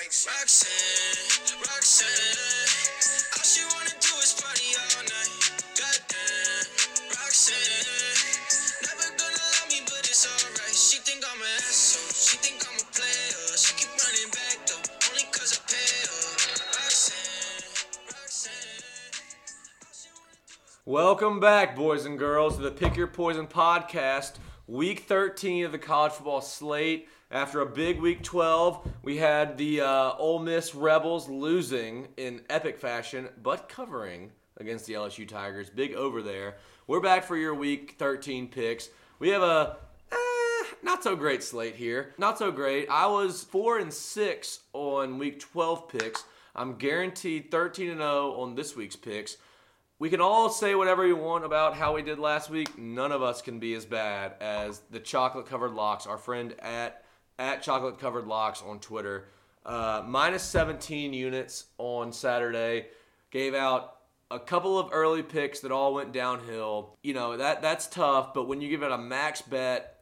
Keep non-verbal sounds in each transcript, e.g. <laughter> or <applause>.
Roxanne, Roxanne, all she wanna do is party all night. Goddamn, Roxanne, never gonna love me, but it's alright. She think I'm an asshole, she think I'm a player. She keep running back though, only cause I pay her. Welcome back, boys and girls, to the Pick Your Poison podcast, week 13 of the college football slate. After a big week 12, we had the uh, Ole Miss Rebels losing in epic fashion, but covering against the LSU Tigers. Big over there. We're back for your week 13 picks. We have a eh, not so great slate here. Not so great. I was 4 and 6 on week 12 picks. I'm guaranteed 13 and 0 on this week's picks. We can all say whatever you want about how we did last week. None of us can be as bad as the chocolate covered locks. Our friend at at chocolate covered locks on Twitter, uh, minus 17 units on Saturday, gave out a couple of early picks that all went downhill. You know that that's tough, but when you give it a max bet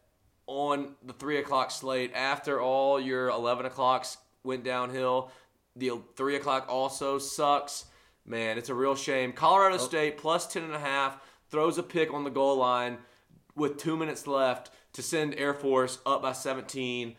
on the three o'clock slate after all your 11 o'clocks went downhill. The three o'clock also sucks. Man, it's a real shame. Colorado State plus 10 and a half throws a pick on the goal line with two minutes left to send Air Force up by 17.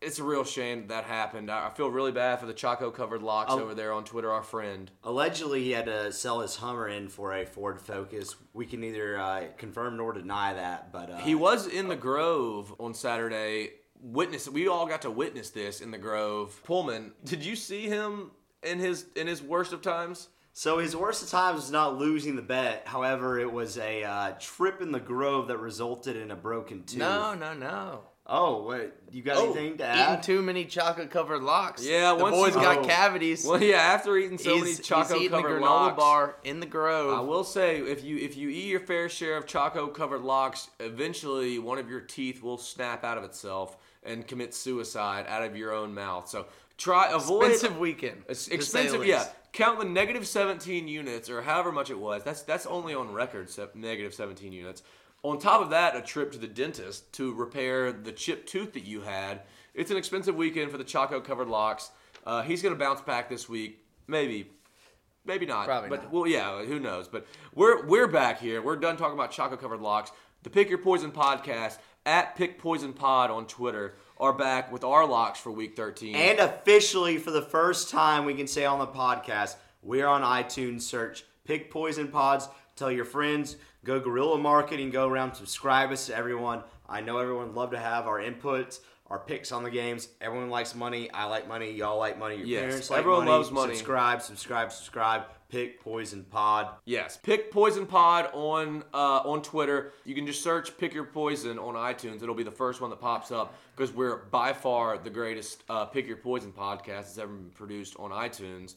It's a real shame that happened. I feel really bad for the Choco covered locks Oh. over there on Twitter, our friend. Allegedly, he had to sell his Hummer in for a Ford Focus. We can neither uh, confirm nor deny that, but uh, He was in the Grove on Saturday. Witness, we all got to witness this in the Grove. Pullman, did you see him in his in his worst of times? So his worst of times was not losing the bet. However, it was a uh, trip in the Grove that resulted in a broken tooth. No, no, no. Oh, what? You got Oh, anything to add? eating add? too many chocolate covered locks. Yeah, the once boy's you- got Oh. cavities. Well, yeah. After eating so he's, many he's choco eating the covered granola locks, bar in the grove. I will say if you if you eat your fair share of chocolate covered locks, eventually one of your teeth will snap out of itself and commit suicide out of your own mouth. So try avoid Expensive weekend. It's to expensive, yeah. Count the negative 17 units or however much it was. That's that's only on record, se- negative 17 units. On top of that, a trip to the dentist to repair the chipped tooth that you had. It's an expensive weekend for the Choco covered locks. Uh, he's going to bounce back this week, maybe. Maybe not. Probably but not. well, yeah, who knows? But we're we're back here. We're done talking about choco covered locks. The Pick Your Poison podcast at Pick Poison Pod on Twitter are back with our locks for week 13. And officially, for the first time, we can say on the podcast, we're on iTunes. Search Pick Poison Pods. Tell your friends. Go guerrilla marketing. Go around. Subscribe us to everyone. I know everyone would love to have our inputs, our picks on the games. Everyone likes money. I like money. Y'all like money. Your Yes, parents like everyone money. loves money. Subscribe, subscribe, subscribe. Pick Poison Pod. Yes, pick Poison Pod on uh, on Twitter. You can just search "Pick Your Poison" on iTunes. It'll be the first one that pops up because we're by far the greatest uh, "Pick Your Poison" podcast that's ever been produced on iTunes.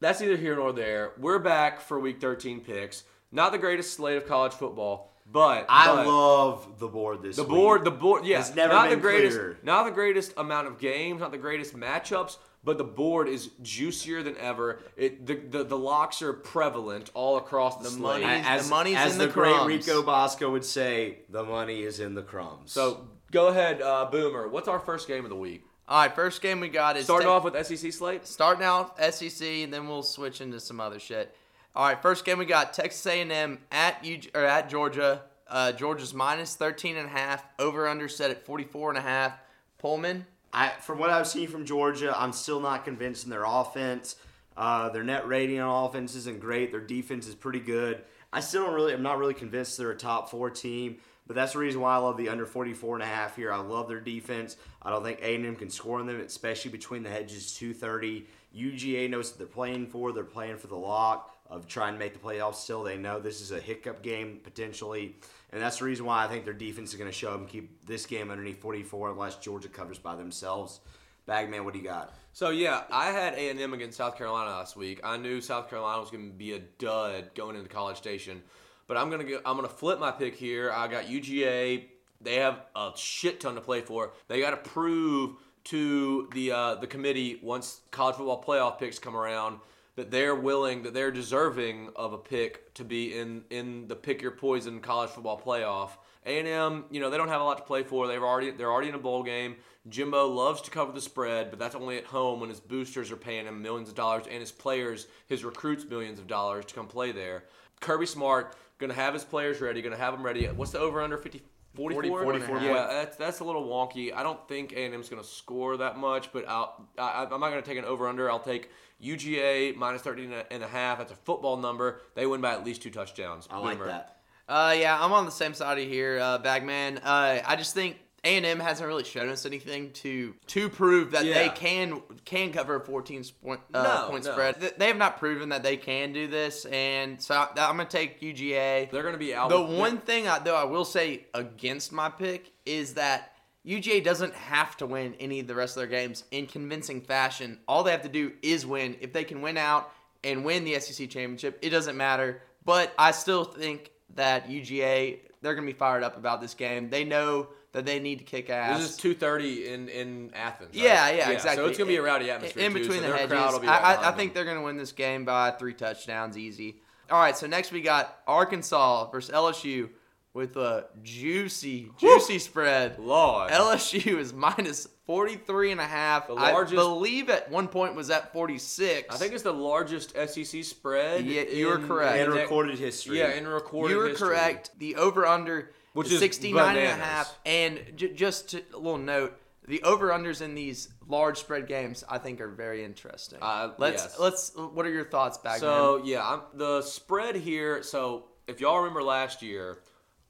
That's neither here nor there. We're back for Week 13 picks. Not the greatest slate of college football, but I but love the board this year. the week. board. The board, yeah, It's never not been the greatest, clearer. not the greatest amount of games, not the greatest matchups, but the board is juicier than ever. It the the, the locks are prevalent all across the, The slate. money- As, the money's as in the, the great. Rico Bosco would say, the money is in the crumbs. So go ahead, uh, Boomer. What's our first game of the week? All right, first game we got is Starting Ta- off with SEC slate. starting out SEC, and then we'll switch into some other shit. All right, first game we got Texas A&M at U- or at Georgia. Uh, Georgia's minus 13 and a half. Over under set at 44 and a half. Pullman. I, from what I've seen from Georgia, I'm still not convinced in their offense. Uh, their net rating on offense isn't great. Their defense is pretty good. I still don't really, I'm not really convinced they're a top four team. But that's the reason why I love the under 44 and a half here. I love their defense. I don't think A&M can score on them, especially between the hedges 230. UGA knows what they're playing for. They're playing for the lock of trying to make the playoffs still. They know this is a hiccup game potentially. And that's the reason why I think their defense is going to show them keep this game underneath 44 unless Georgia covers by themselves. Bagman, what do you got? So yeah, I had A and M against South Carolina last week. I knew South Carolina was going to be a dud going into College Station, but I'm gonna go, I'm gonna flip my pick here. I got UGA. They have a shit ton to play for. They got to prove to the uh, the committee once college football playoff picks come around that they're willing, that they're deserving of a pick to be in in the pick your poison college football playoff. A&M, you know, they don't have a lot to play for. They've already they're already in a bowl game. Jimbo loves to cover the spread, but that's only at home when his boosters are paying him millions of dollars and his players, his recruits millions of dollars to come play there. Kirby Smart to have his players ready, to have them ready. What's the over under 50 44? 44. Yeah, that's that's a little wonky. I don't think A&M's going to score that much, but I'll, I, I'm not going to take an over under. I'll take UGA minus 13 and a half. That's a football number. They win by at least two touchdowns. I like that. Uh, yeah, I'm on the same side of here, uh, Bagman. Uh, I just think A&M hasn't really shown us anything to to prove that they can can cover a 14 point uh, No, point no. spread. They have not proven that they can do this, and so I, I'm gonna take UGA. They're going to be out. The one thing I, though I will say against my pick is that UGA doesn't have to win any of the rest of their games in convincing fashion. All they have to do is win. If they can win out and win the SEC championship, it doesn't matter. But I still think that UGA they're going to be fired up about this game. They know that they need to kick ass. This is 2:30 in in Athens. right? Yeah, yeah, exactly. So it's gonna be a rowdy atmosphere In too, between so the their hedges, crowd will be I, I, oh, I think they're going to win this game by three touchdowns, easy. All right, so next we got Arkansas versus LSU with a juicy, juicy spread. Lord. LSU is minus 43 and a half. The I largest- believe at one point was at 46. I think it's the largest SEC spread. Yeah, you are correct. In in- recorded history. Yeah, in recorded history. You are correct. The over under Which is is 69 and a half. And j- just to, a little note, the over unders in these large spread games I think are very interesting. Uh, let's yes. let's what are your thoughts, Bagman? So yeah, I'm, the spread here. So if y'all remember last year,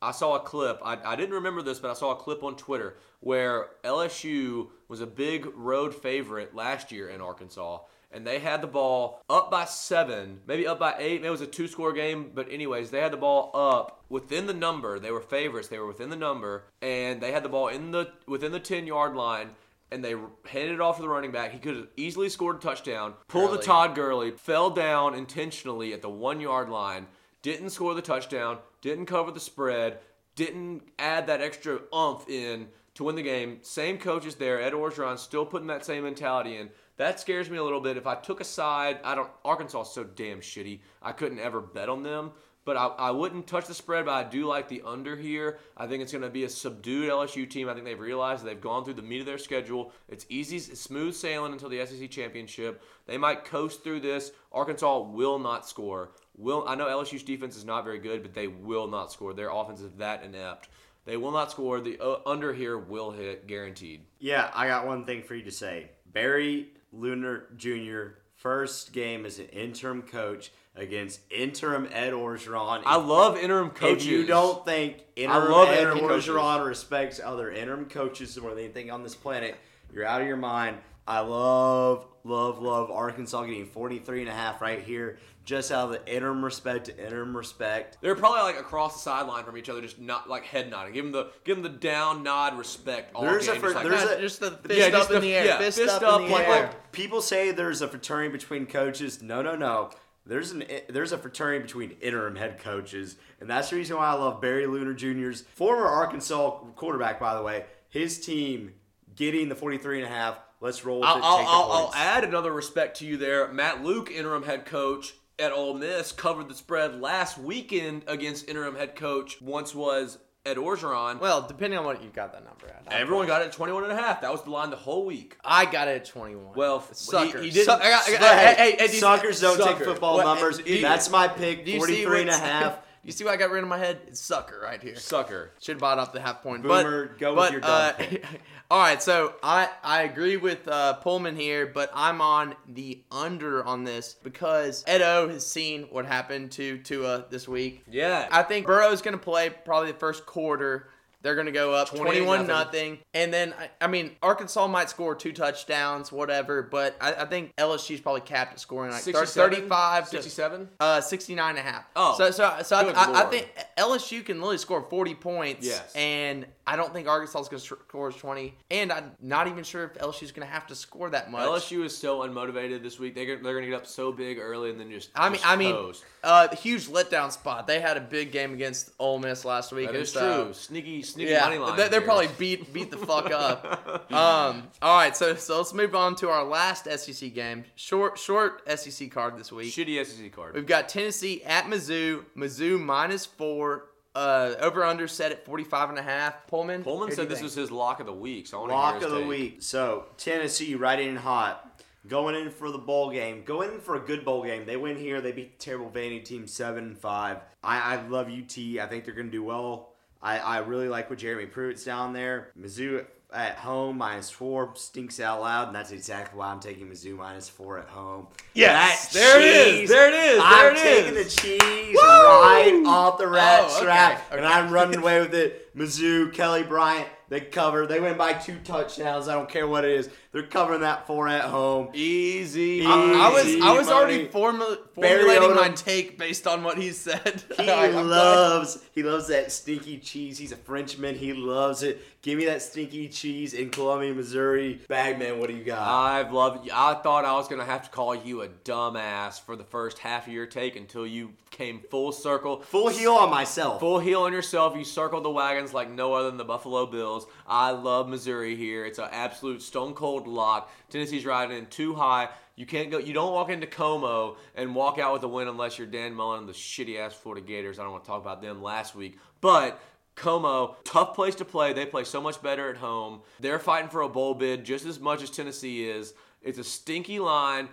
I saw a clip. I, I didn't remember this, but I saw a clip on Twitter where LSU was a big road favorite last year in Arkansas. And they had the ball up by seven, maybe up by eight. Maybe it was a two-score game, but anyways, they had the ball up within the number. They were favorites. They were within the number, and they had the ball in the within the ten-yard line. And they handed it off to the running back. He could have easily scored a touchdown. Pulled the Todd Gurley, fell down intentionally at the one-yard line. Didn't score the touchdown. Didn't cover the spread. Didn't add that extra umph in to win the game. Same coaches there. Ed Orgeron still putting that same mentality in. That scares me a little bit. If I took a side, I don't. Arkansas is so damn shitty. I couldn't ever bet on them. But I, I wouldn't touch the spread, but I do like the under here. I think it's going to be a subdued LSU team. I think they've realized they've gone through the meat of their schedule. It's easy, it's smooth sailing until the SEC championship. They might coast through this. Arkansas will not score. Will I know LSU's defense is not very good, but they will not score. Their offense is that inept. They will not score. The uh, under here will hit, guaranteed. Yeah, I got one thing for you to say. Barry Lunney Jr. first game as an interim coach against interim Ed Orgeron. I love interim coaches. If you don't think interim love Ed interim coaches. Orgeron respects other interim coaches more than anything on this planet, you're out of your mind. I love, love, love Arkansas getting 43 and a half right here, just out of the interim respect to interim respect. They're probably like across the sideline from each other, just not like head nodding. Give them the give them the down nod respect. All There's a game, fir- just like, there's a- just the fist Yeah, up just in the- the air. yeah, fist, fist up, up, in the like- air. Like people say there's a fraternity between coaches. No, no, no. There's an eh, there's a fraternity between interim head coaches, and that's the reason why I love Barry Lunney Jr.'s former Arkansas quarterback, by the way. His team getting the 43 and a half. Let's roll with I'll, it. I'll, the I'll, I'll add another respect to you there. Matt Luke, interim head coach at Ole Miss, covered the spread last weekend against interim head coach. Once was Ed Orgeron. well, depending on what you got that number at. Everyone got it at 21 and a half. That was the line the whole week. I got it at 21. Well, sucker. he- he didn't- I got- I got- Hey, suckers don't sucker. take football What- numbers. you- That's my pick. do you see 43 and a half. <laughs> You see what I got rid of my head? It's sucker right here. Sucker. Should have bought off the half point. Boomer, but, go with but, your dumb uh, <laughs> all right, so I, I agree with uh, Pullman here, but I'm on the under on this because Edo has seen what happened to Tua this week. Yeah. I think Burrow's going to play probably the first quarter. They're going to go up 21 nothing. And then, I, I mean, Arkansas might score two touchdowns, whatever, but I, I think LSU's probably capped at scoring like 67? 35 to 67? uh, 69 and a half. Oh, so so so I, I, think LSU can literally score 40 points. Yes. And I don't think Arkansas is going to score 20. And I'm not even sure if LSU's going to have to score that much. LSU is so unmotivated this week. They they're going to get up so big early and then just. I mean, just I mean, uh, huge letdown spot. They had a big game against Ole Miss last week. that and is so- true. Sneaky, sneaky Yeah, money line. they- they're probably beat beat the fuck up. <laughs> Um, all right, so so let's move on to our last SEC game. Short short SEC card this week. shitty SEC card. We've got Tennessee at Mizzou. Mizzou minus four uh, over under set at 45 and a half. Pullman. Pullman said this think? was his lock of the week. So I want Lock hear of the take. week. So Tennessee right in hot. Going in for the bowl game. Going in for a good bowl game. They win here. They beat the terrible Vandy team seven and five. I, I love UT. I think they're gonna do well. I, I really like what Jeremy Pruitt's down there. Mizzou at home minus four stinks out loud, and that's exactly why I'm taking Mizzou minus four at home. Yes, That there it is, there it is, I'm it taking is. the cheese right off the rat Oh, okay, and okay. I'm running <laughs> away with it. Mizzou, Kelly Bryant, they cover. They win by two touchdowns. I don't care what it is. They're covering that four at home. Easy. I, I was I was already money. formu- Barry formulating my take based on what he said. <laughs> He I- I'm glad- loves he loves that stinky cheese. He's a Frenchman. He loves it. Give me that stinky cheese in Columbia, Missouri. Bagman, what do you got? I've loved. I thought I was gonna have to call you a dumbass for the first half of your take until you came full circle. Full heel on myself. Full heel on yourself. You circled the wagons like no other than the Buffalo Bills. I love Missouri here. It's an absolute stone cold lock. Tennessee's riding in too high. You can't go. You don't walk into Como and walk out with a win unless you're Dan Mullen and the shitty ass Florida Gators. I don't want to talk about them last week, but. Como, tough place to play. They play so much better at home. They're fighting for a bowl bid just as much as Tennessee is. It's a stinky line.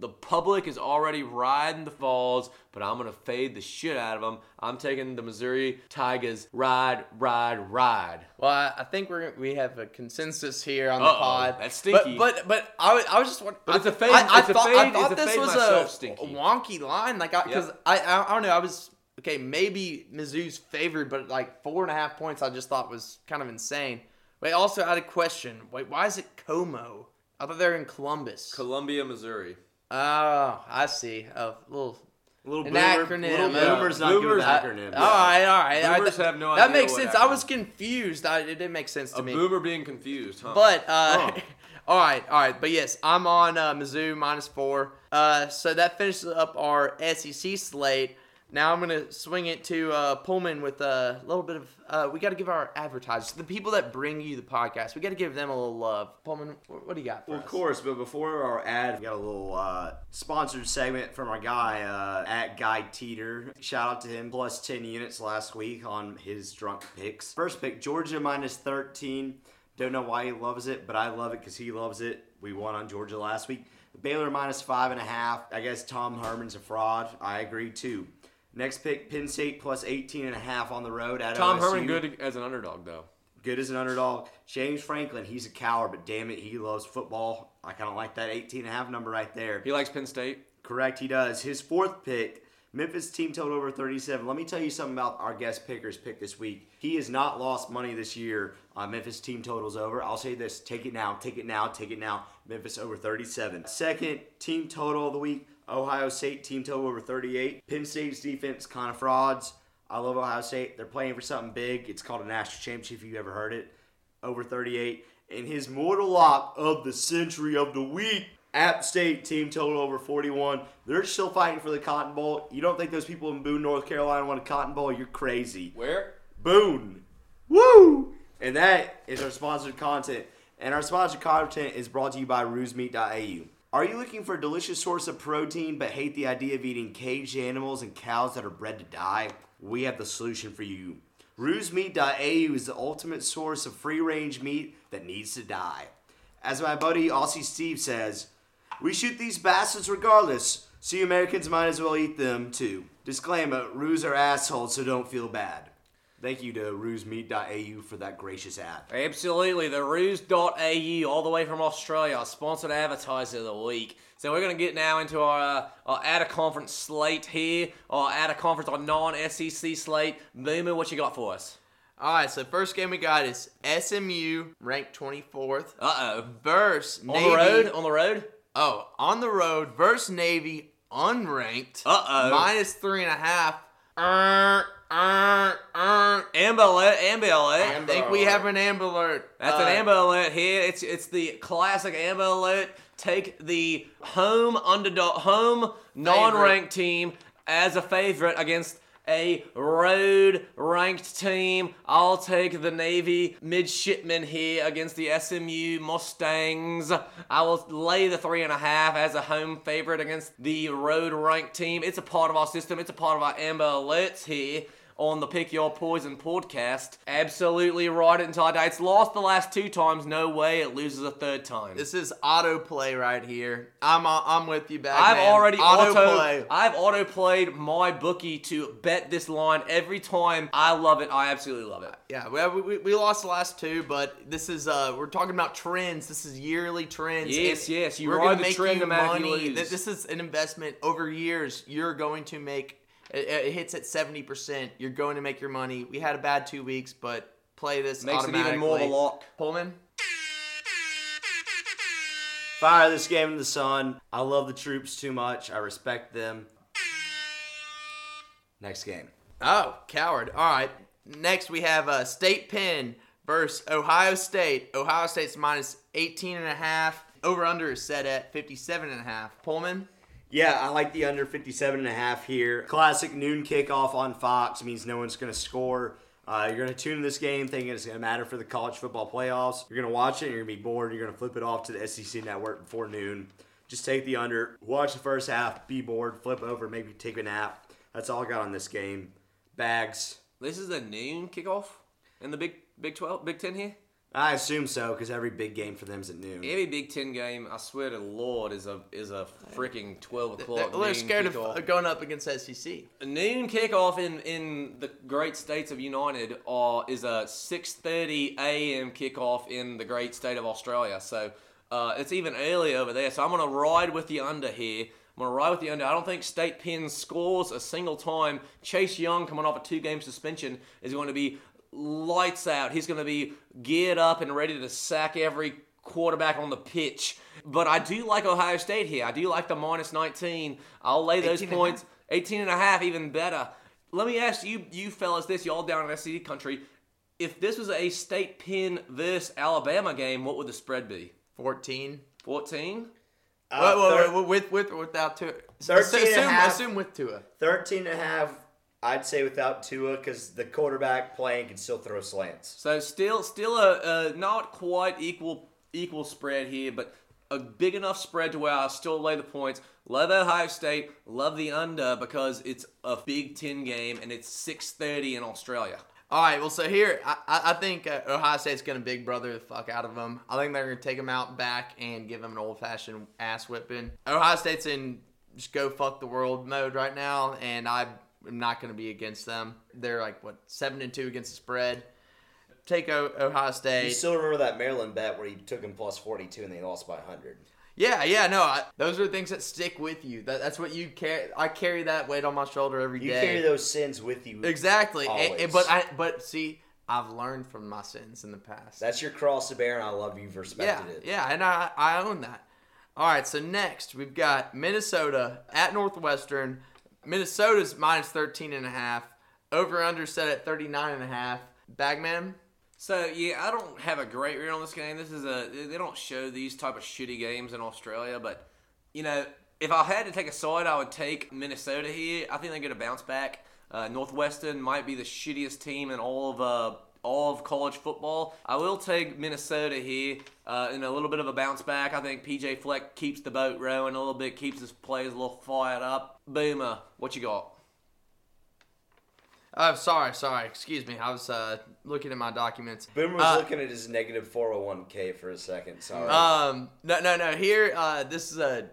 The public is already riding the falls, but I'm gonna fade the shit out of them. I'm taking the Missouri Tigers ride, ride, ride. Well, I, I think we're we have a consensus here on the Uh-oh, pod. that's stinky. But but, but I, was- I was just wondering. But it's a fade- I, I thought, fade- I thought this was a stinky. wonky line, like because Yep. I, I I don't know. I was okay. Maybe Mizzou's favored, but like four and a half points, I just thought was kind of insane. Wait, also I had a question. Wait, why is it Como? I thought they're in Columbus. Columbia, Missouri. Oh, I see. A little. little An boomer, acronym, Little yeah. boomer's not good with Boomers- acronyms. All right, all right. I- Boomers that- have no idea. That makes sense. I was confused. I, it didn't make sense to A me. boomer being confused, huh? But uh, Oh. <laughs> all right, all right. But yes, I'm on uh, Mizzou minus four. Uh, so that finishes up our SEC slate. Now I'm gonna swing it to uh, Pullman with a little bit of. Uh, we got to give our advertisers, the people that bring you the podcast, we got to give them a little love. Pullman, what, do you got? For Well, of us? course, but before our ad, we got a little uh, sponsored segment from our guy uh, at Guy Teeter. Shout out to him, plus 10 units last week on his drunk picks. First pick, Georgia minus 13. Don't know why he loves it, but I love it because he loves it. We won on Georgia last week. Baylor minus five and a half. I guess Tom Herman's a fraud. I agree too. Next pick, Penn State plus 18 and a half on the road at Tom OSU. Herman good as an underdog though. good as an underdog. James Franklin, he's a coward, but damn it, he loves football. I kind of like that 18 and a half number right there. He likes Penn State. Correct, he does. His fourth pick, Memphis team total over 37. Let me tell you something about our guest picker's pick this week. He has not lost money this year on Memphis team totals over. I'll say this take it now, take it now, take it now. Memphis over 37. Second team total of the week, Ohio State team total over 38. Penn State's defense kind of frauds. I love Ohio State. They're playing for something big. It's called a national championship if you ever heard it. Over 38. And his mortal lock of the century of the week, App State team total over 41. They're still fighting for the Cotton Bowl. You don't think those people in Boone, North Carolina want a Cotton Bowl? You're crazy. Where? Boone. Woo! And that is our sponsored content. And our sponsored content is brought to you by RuseMeat.au. Are you looking for a delicious source of protein but hate the idea of eating caged animals and cows that are bred to die? We have the solution for you. RuseMeat.au is the ultimate source of free range meat that needs to die. As my buddy Aussie Steve says, we shoot these bastards regardless, so you Americans might as well eat them too. Disclaimer, Ruse are assholes, so don't feel bad. Thank you to rusemeat.au for that gracious ad. Absolutely, the ruse.au, all the way from Australia, our sponsored advertiser of the week. So we're going to get now into our, uh, our out of conference slate here, our out of conference, our non SEC slate. Boomer, what you got for us? All right, so first game we got is SMU ranked 24th Uh oh. versus On Navy. the road? On the road? Oh, on the road versus Navy, unranked. Uh-oh. Minus three and a half. Uh, uh, uh. Amber alert, Amber alert. I think we have an Amber Alert. That's Uh, an Amber Alert here. It's it's the classic Amber Alert. Take the home underdog, home non-ranked team as a favorite against a road ranked team. I'll take the Navy midshipmen here against the SMU Mustangs. I will lay the three and a half as a home favorite against the road ranked team. It's a part of our system. It's a part of our Amber Alerts here. On the Pick Your Poison podcast. Absolutely right until I. It's lost the last two times. No way it loses a third time. This is autoplay right here. I'm uh, I'm with you, back. I've already auto, autoplay. I've auto played my bookie to bet this line every time. I love it. I absolutely love it. Yeah, we, we, we lost the last two, but this is uh we're talking about trends. This is yearly trends. Yes, And yes, you we're ride gonna the make trend you money. This is an investment over years. You're going to make it, it hits at seventy percent. You're going to make your money. We had a bad two weeks, but play this Makes it even more of a lock. Pullman. Fire this game in the sun. I love the troops too much. I respect them. Next game. Oh, coward. All right. Next we have uh, State Penn versus Ohio State. Ohio State's minus 18 and a half. Over under is set at 57 and a half. Pullman. Yeah, I like the under 57 and a half here. Classic noon kickoff on Fox means no one's going to score. Uh, you're going to tune in this game thinking it's going to matter for the college football playoffs. You're going to watch it, and you're going to be bored. You're going to flip it off to the SEC network before noon. Just take the under, watch the first half, be bored, flip over, maybe take a nap. That's all I got on this game. Bags. This is a noon kickoff in the Big Big Twelve, Big Ten here. I assume so because every big game for them is at noon. Every Big Ten game, I swear to Lord, is a is a freaking twelve They're, o'clock. they're noon scared kickoff. of going up against SEC. A noon kickoff in, in the great states of United uh, is a 6:30 a.m. kickoff in the great state of Australia. So uh, it's even early over there. So I'm gonna ride with the under here. I'm gonna ride with the under. I don't think State Penn scores a single time. Chase Young, coming off a two-game suspension, is going to be lights out. He's going to be geared up and ready to sack every quarterback on the pitch. But I do like Ohio State here. I do like the minus 19. I'll lay those 18 and points. 18 and a half, even better. Let me ask you, you fellas, this, y'all down in SEC country. If this was a State pin versus Alabama game, what would the spread be? 14. 14? Uh, Wait, wait, thir- wait, with with or without Tua. 13 and a assume, half. assume with Tua. 13 and a half, I'd say without Tua because the quarterback playing can still throw slants. So still, still a, a not quite equal equal spread here, but a big enough spread to where I still lay the points. Love Ohio State, love the under because it's a Big Ten game and it's 6:30 in Australia. All right, well, so here, I, I I think uh, Ohio State's going to big brother the fuck out of them. I think they're going to take them out back and give them an old fashioned ass whipping. Ohio State's in just go fuck the world mode right now, and I'm not going to be against them. They're like, what, 7 and 2 against the spread. Take o- Ohio State. You still remember that Maryland bet where you took him plus 42 and they lost by 100? Yeah, yeah, no, I, those are things that stick with you. That, that's what you carry. I carry that weight on my shoulder every day. You carry those sins with you. Exactly. And- and- but I but see, I've learned from my sins in the past. That's your cross to bear, and I love you've yeah, respected it. yeah, and I I own that. All right, so next we've got Minnesota at Northwestern. Minnesota's minus 13 and a half. Over under set at 39 and a half. Bagman. So yeah, I don't have a great read on this game. This is a they don't show these type of shitty games in Australia, but you know, if I had to take a side, I would take Minnesota here. I think they get a bounce back. Uh, Northwestern might be the shittiest team in all of uh, all of college football. I will take Minnesota here uh, in a little bit of a bounce back. I think PJ Fleck keeps the boat rowing a little bit, keeps his plays a little fired up. Boomer, what you got? Oh, sorry, sorry. Excuse me. I was uh, looking at my documents. Boomer was Uh, looking at his negative 401k for a second. Sorry. Um, no, no, no. Here, uh, this is a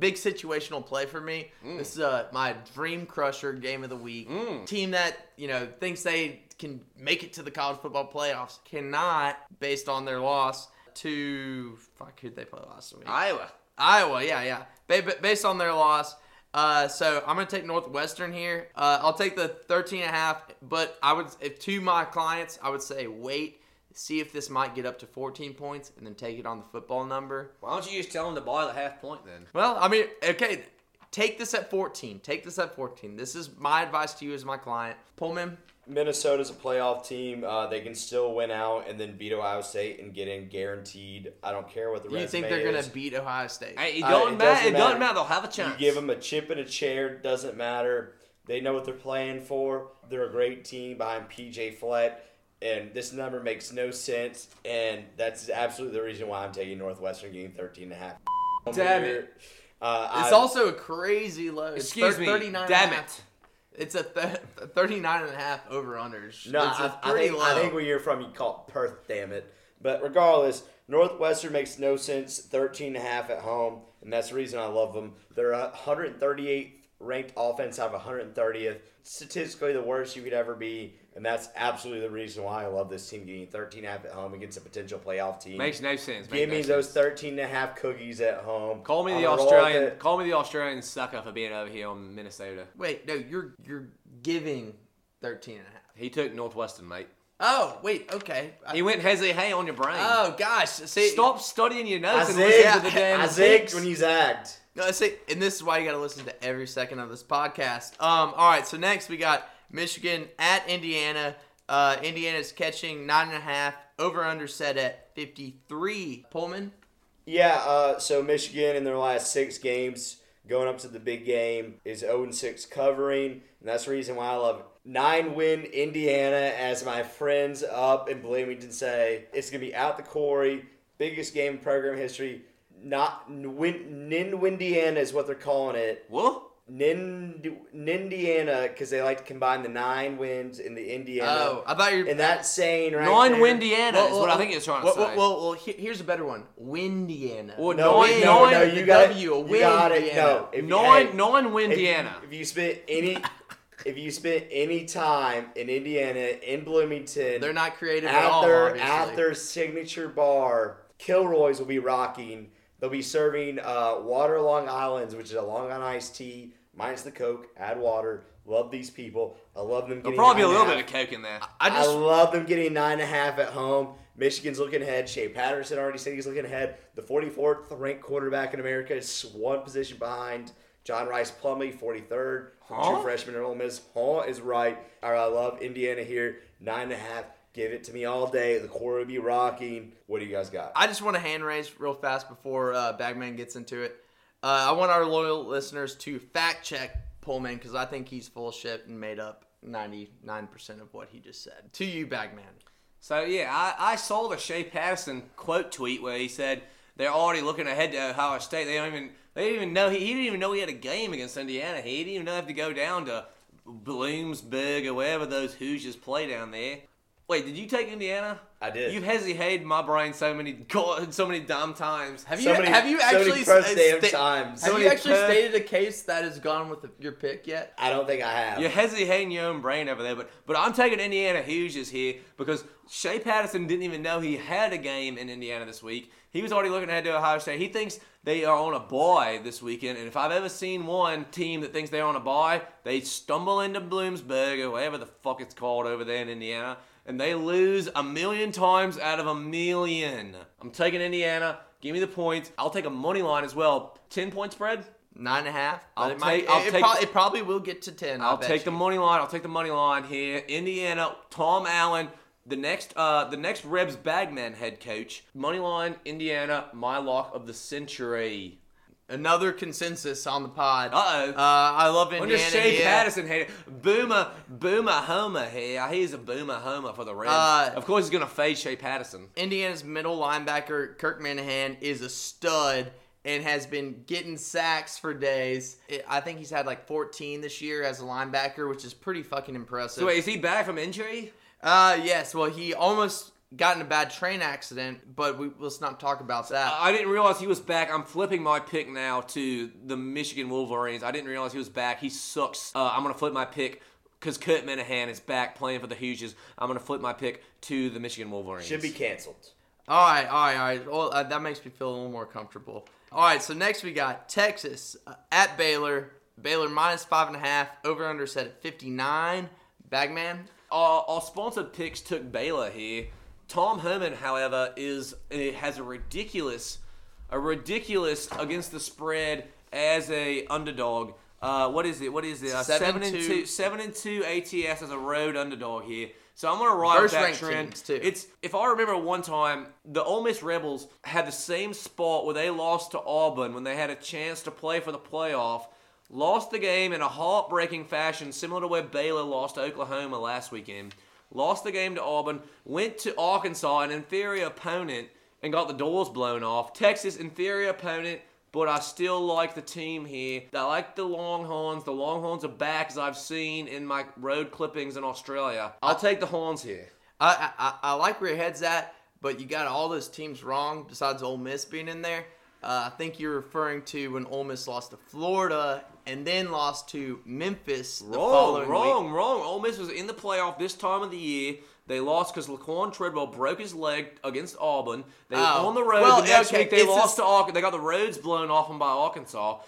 big situational play for me. Mm. This is uh, my dream crusher game of the week. Team that you know thinks they can make it to the college football playoffs cannot, based on their loss to fuck who'd they play last week? Iowa. Iowa, yeah, yeah. Ba- ba- Based on their loss. Uh, so I'm gonna take Northwestern here. Uh, I'll take the 13 and a half, but I would, if to my clients, I would say wait, see if this might get up to 14 points, and then take it on the football number. Why don't you just tell them to buy the half point then? Well, I mean, okay, take this at 14. Take this at 14. This is my advice to you as my client. Pullman, Minnesota's a playoff team. Uh, they can still win out and then beat Ohio State and get in guaranteed. I don't care what the do you think they're is. gonna beat Ohio State? Hey, it Uh, doesn't it matter. doesn't It doesn't matter. matter. They'll have a chance. You chance. give them a chip and a chair, doesn't matter. They know what they're playing for. They're a great team behind PJ Fleck, and this number makes no sense. And that's absolutely the reason why I'm taking Northwestern getting 13 and a half. Damn it. Uh, it's I- also a crazy low. It's Excuse thir- me. 39 and a Damn half. it. It's a th- 39 and a half over unders. No, it's, I, I think, low. I think where you're from, you call it Perth, damn it. But regardless, Northwestern makes no sense, 13 and a half at home, and that's the reason I love them. They're 138th ranked offense out of 130th, statistically the worst you could ever be, and that's absolutely the reason why I love this team getting 13 and a half at home against a potential playoff team. Makes no sense. Give makes me no those sense. 13 and a half cookies at home. Call me the gonna roll with Australian. it. Call me the Australian sucker for being over here on Minnesota. Wait, no, you're you're giving 13 and a half. He took Northwestern, mate. Oh, wait, okay. I- He went hezzy hey on your brain. oh gosh, see, Stop studying your notes I and listen to the damn I zigged when you zagged. No, see, and this is why you got to listen to every second of this podcast. Um, all right, so next we got Michigan at Indiana. Uh, Indiana's catching nine and a half. Over under set at 53. Pullman. Yeah, uh, so Michigan in their last six games, going up to the big game, is 0 6 covering. And that's the reason why I love. Nine win Indiana, as my friends up in Bloomington say. It's going to be out the Corey, biggest game in program history. Not Win, Indiana is what they're calling it. What? Nind, Nindiana, because they like to combine the nine wins in the Indiana. Oh, I thought you were. and that's saying right Nine there- Windiana is what I think he was trying to say. Well, well, well, he- here's a better one. Windiana. Well, No, Nine- no, nine- no, you got W, a it. You got it. No, if you- nine, hey, nine if you- Windiana. If you spent any, if you spent any time in Indiana, in Bloomington, They're not creative at at all. their at their signature bar, Kilroy's will be rocking. They'll be serving uh, water Long Island's, which is a Long Island iced tea minus the Coke. Add water. Love these people. I love them. There'll Getting probably be a little and bit of coke in there. I I, just love them getting nine and a half at home. Michigan's looking ahead. Shea Patterson already said he's looking ahead. The 44th ranked quarterback in America is one position behind John Rhys Plumlee, 43rd. Huh? True freshman at Ole Miss. Huh is right. All right, I love Indiana here. Nine and a half. Give it to me all day. The core will be rocking. What do you guys got? I just want to hand raise real fast before uh, Bagman gets into it. Uh, I want our loyal listeners to fact check Pullman because I think he's full shit and made up 99% of what he just said. To you, Bagman. So yeah, I, I saw the Shea Patterson quote tweet where he said they're already looking ahead to Ohio State. They don't even they didn't even know he, he didn't even know he had a game against Indiana. He didn't even know if to go down to Bloomsburg or wherever those Hoosiers play down there. Wait, did you take Indiana? I did. You've hesitated my brain so many so many dumb times. Have So you many- have you so many actually first damn sta- times. Have So you actually per- stated a case that has gone with the, your pick yet? I don't think I have. You're hesitating your own brain over there, but but I'm taking Indiana Hoosiers here because Shea Patterson didn't even know he had a game in Indiana this week. He was already looking ahead to Ohio State. He thinks they are on a bye this weekend, and if I've ever seen one team that thinks they're on a bye, they stumble into Bloomsburg or whatever the fuck it's called over there in Indiana, and they lose a million times out of a million. I'm taking Indiana. Give me the points. I'll take a money line as well. Ten point spread. Nine and a half. I'll it, might, take- I'll it, take- prob- it probably will get to ten. I'll bet take the money line. I'll take the money line here. Indiana, Tom Allen, the next uh the next Rebs Bagman head coach. Money line, Indiana, my lock of the century. Another consensus on the pod. Uh-oh. Uh, I love Indiana. When does Shea yeah. Patterson hate it? Boomer, Boomer Homer here. He's a Boomer Homer for the Reds. Uh, of course, he's gonna fade Shea Patterson. Indiana's middle linebacker Kirk Manahan is a stud and has been getting sacks for days. It- I think he's had like 14 this year as a linebacker, which is pretty fucking impressive. So wait, is he back from injury? Uh, yes. Well, he almost got in a bad train accident, but we, let's not talk about that. I didn't realize he was back. I'm flipping my pick now to the Michigan Wolverines. I didn't realize he was back. He sucks. Uh, I'm gonna flip my pick because Kurt Minahan is back playing for the Hoosiers. I'm gonna flip my pick to the Michigan Wolverines. Should be canceled. All right, all right, all right. Well, uh, that makes me feel a little more comfortable. All right, so next we got Texas uh, at Baylor. Baylor minus five and a half. Over under set at 59. Bagman. Our, our sponsored picks took Baylor here. Tom Herman, however, is uh, has a ridiculous, a ridiculous against the spread as a underdog. Uh, what is it? What is it? Uh, Seven seven and two. two, seven and two ATS as a road underdog here. So I'm gonna ride with that trend. too. It's if I remember one time, the Ole Miss Rebels had the same spot where they lost to Auburn when they had a chance to play for the playoff. Lost the game in a heartbreaking fashion, similar to where Baylor lost to Oklahoma last weekend. Lost the game to Auburn, went to Arkansas, an inferior opponent, and got the doors blown off. Texas, inferior opponent, but I still like the team here. I like the Longhorns. The Longhorns are back, as I've seen in my road clippings in Australia. I'll take the Horns here. I, I I like where your head's at, but you got all those teams wrong. Besides Ole Miss being in there, uh, I think you're referring to when Ole Miss lost to Florida and then lost to Memphis Wrong, wrong, week. wrong. Ole Miss was in the playoff this time of the year. They lost because Laquan Treadwell broke his leg against Auburn. They were Oh. on the road Well, the next okay, week. They it's lost a- to Arkansas. They got the roads blown off them by Arkansas.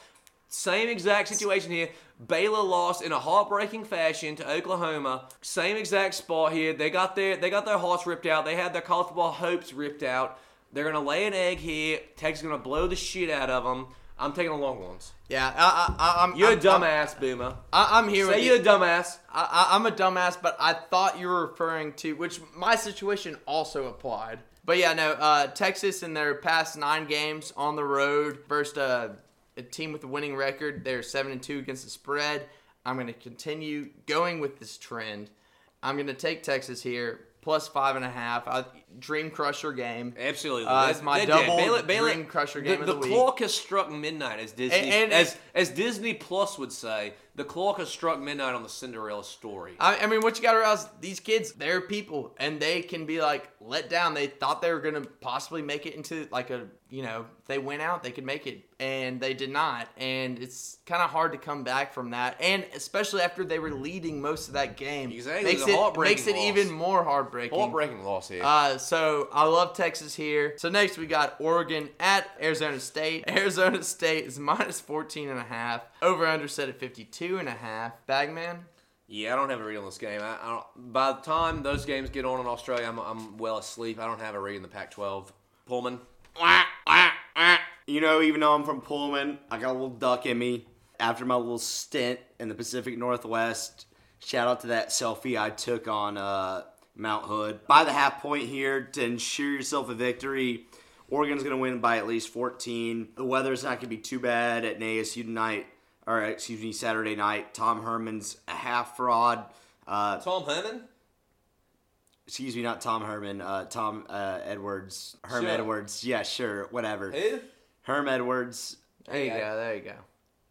Same exact situation here. Baylor lost in a heartbreaking fashion to Oklahoma. Same exact spot here. They got their they got their hearts ripped out. They had their college football hopes ripped out. They're gonna lay an egg here. Texas is gonna blow the shit out of them. I'm taking the long ones. Yeah, I, I'm. You're I'm, a dumbass, Boomer. I, I'm here. Say with you're you. a dumbass. I, I, I'm a dumbass, but I thought you were referring to which my situation also applied. But yeah, no. Uh, Texas in their past nine games on the road versus a, a team with a winning record, they're seven and two against the spread. I'm going to continue going with this trend. I'm going to take Texas here plus five and a half. I, dream crusher game. Absolutely. Uh, it's my they're dead. double dream crusher game the, of the the clock has struck midnight, as Disney, And- and- as as Disney Plus would say. The clock has struck midnight on the Cinderella story. I, I mean, what you got to realize, these kids, they're people, and they can be like let down. They thought they were gonna possibly make it into like a, you know, they went out, they could make it, and they did not. And it's kind of hard to come back from that, and especially after they were leading most of that game, Exactly, makes it a it heartbreaking makes it loss. even more heartbreaking. Heartbreaking loss here. Uh, so I love Texas here. So next we got Oregon at Arizona State. <laughs> Arizona State is minus 14 and a half. Over under set at 52 and a half. Bagman. yeah, I don't have a read on this game. I, I don't, by the time those games get on in Australia, I'm, I'm well asleep. I don't have a read in the Pac-12. Pullman. You know, even though I'm from Pullman, I got a little duck in me. After my little stint in the Pacific Northwest, shout out to that selfie I took on uh, Mount Hood. By the half point here to ensure yourself a victory. Oregon's going to win by at least 14. The weather's not going to be too bad at an ASU tonight, or excuse me, Saturday night. Tom Herman's a half fraud. Uh, Tom Herman. excuse me, not Tom Herman. Uh, Tom uh, Edwards. Herm Sure. Edwards. Yeah, sure, whatever. Who? Herm Edwards. There you Okay. go. There you go.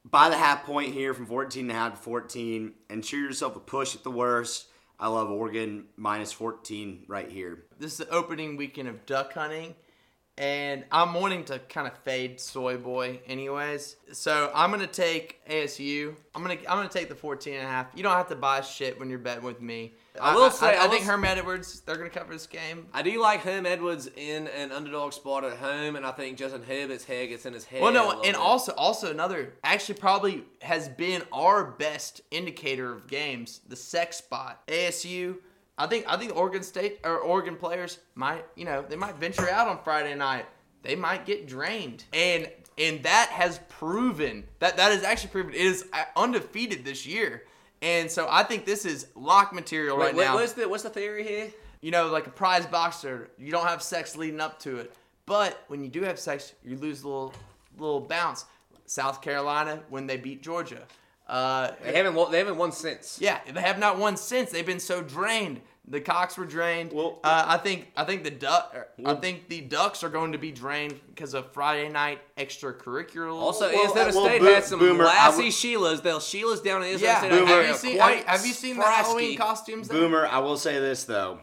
By the half point here from 14 and a half to 14. Ensure yourself a push at the worst. I love Oregon minus 14 right here. This is the opening weekend of duck hunting, and I'm wanting to kind of fade Soy Boy anyways. So I'm gonna take ASU. I'm gonna I'm gonna take the 14 and a half. You don't have to buy shit when you're betting with me. I will say- I, I think will- Herm Edwards they're gonna cover this game. I do like Herm Edwards in an underdog spot at home, and I think Justin Herbert's hair gets in his head. Well, no, and bit. also also another actually probably has been our best indicator of games. The sex spot ASU. I think I think Oregon State or Oregon players might you know they might venture out on Friday night. They might get drained, and and that has proven that that is actually proven it is uh, undefeated this year. And so I think this is lock material right wait, now what's the what's the theory here? you know, like a prize boxer, you don't have sex leading up to it. But when you do have sex, you lose a little little bounce. South Carolina when they beat Georgia. Uh, They haven't won, they haven't won since. yeah, they have not won since. They've been so drained. The Cocks were drained. Well- uh, I think I think the duck. I think the Ducks are going to be drained because of Friday night extracurricular. Also, Well, Arizona uh, well, State Bo- had some Boomer, I lassie would- Sheilas. They'll Sheilas down in Arizona yeah. State. Boomer, have you seen have, have you seen the frasky. Halloween costumes? there? Boomer, I will say this though.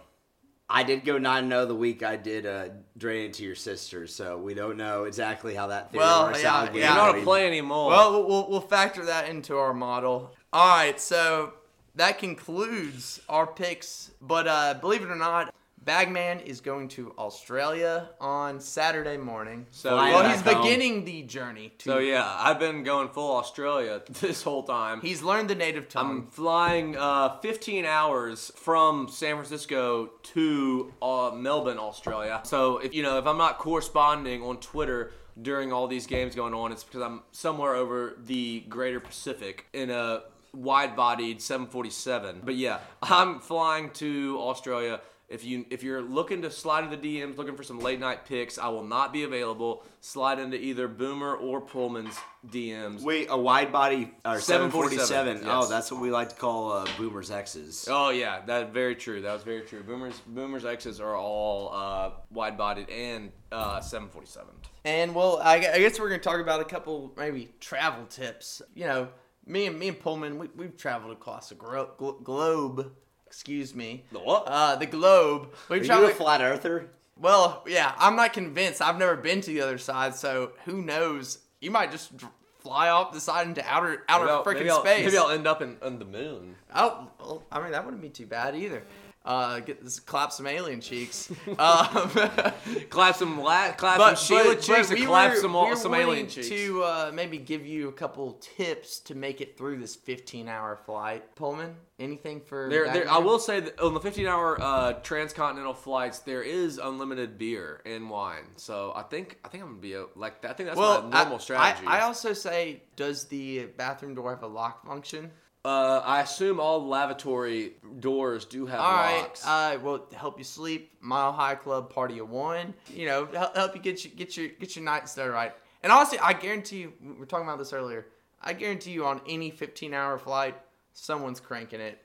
I did go 9 0 the week I did uh, drain it to your sister, so we don't know exactly how that theory Well, works yeah, out. yeah. You're not I a mean, play anymore. Well, we'll- we'll, we'll factor that into our model. All right, so that concludes our picks. But uh, believe it or not, Bagman is going to Australia on Saturday morning. So, well, yeah. he's home. beginning the journey. To, so yeah, I've been going full Australia <laughs> this whole time. he's learned the native tongue. I'm flying uh, 15 hours from San Francisco to uh, Melbourne, Australia. So if you know if I'm not corresponding on Twitter during all these games going on, it's because I'm somewhere over the Greater Pacific in a wide-bodied 747. But yeah, <laughs> I'm flying to Australia. If you if you're looking to slide into the DMs, looking for some late night picks, I will not be available. Slide into either Boomer or Pullman's DMs. Wait, a wide body or 747, 747. yes. Oh, that's what we like to call uh, Boomer's X's. Oh yeah, that very true. That was very true. Boomers Boomers X's are all uh, wide bodied and uh, 747. And well, I, I guess we're gonna talk about a couple maybe travel tips. You know, me and me and Pullman, we, we've traveled across the gro- glo- globe. Excuse me. The what? Uh, the globe. We've Are you a flat earther? well, yeah, I'm not convinced. I've never been to the other side, so who knows? You might just dr- fly off the side into outer outer freaking space. Maybe I'll end up in on the moon. Oh, well, I mean that wouldn't be too bad either. Uh, get this, clap some alien cheeks. <laughs> Um, <laughs> Clap some la- clap but, some Sheila but- cheeks but and clap were- some we were some alien cheeks. To uh, maybe give you a couple tips to make it through this 15-hour flight, Pullman. Anything for There, there, I will say that on the 15-hour uh, transcontinental flights, there is unlimited beer and wine. So I think I think I'm gonna be a, like I think that's Well, my normal I, strategy. I, I also say, does the bathroom door have a lock function? Uh, I assume all lavatory doors do have All right. locks. Uh, well, help you sleep. Mile High Club Party of One. You know, help, help you get your get your get your night started right. And honestly, I guarantee you, we were talking about this earlier. I guarantee you, on any 15-hour flight, someone's cranking it.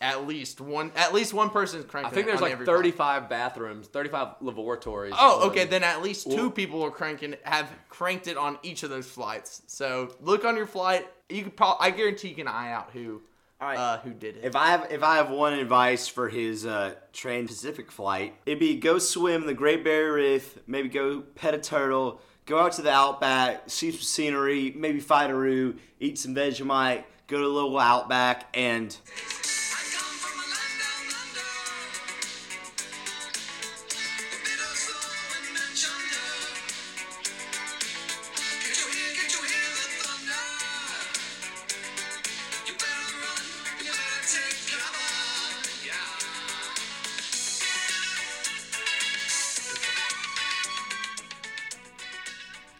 At least one. At least one person's cranking. I think it there's on like every flight. 35 bathrooms, 35 lavatories. Oh, okay. Then at least two Well- people are cranking have cranked it on each of those flights. So look on your flight. You could probably. I guarantee you can eye out who. All right. Uh, who did it? If I have if I have one advice for his uh, Trans Pacific flight, it'd be go swim the Great Barrier Reef, maybe go pet a turtle, go out to the outback, see some scenery, maybe fight a roo, eat some Vegemite, go to a little outback, and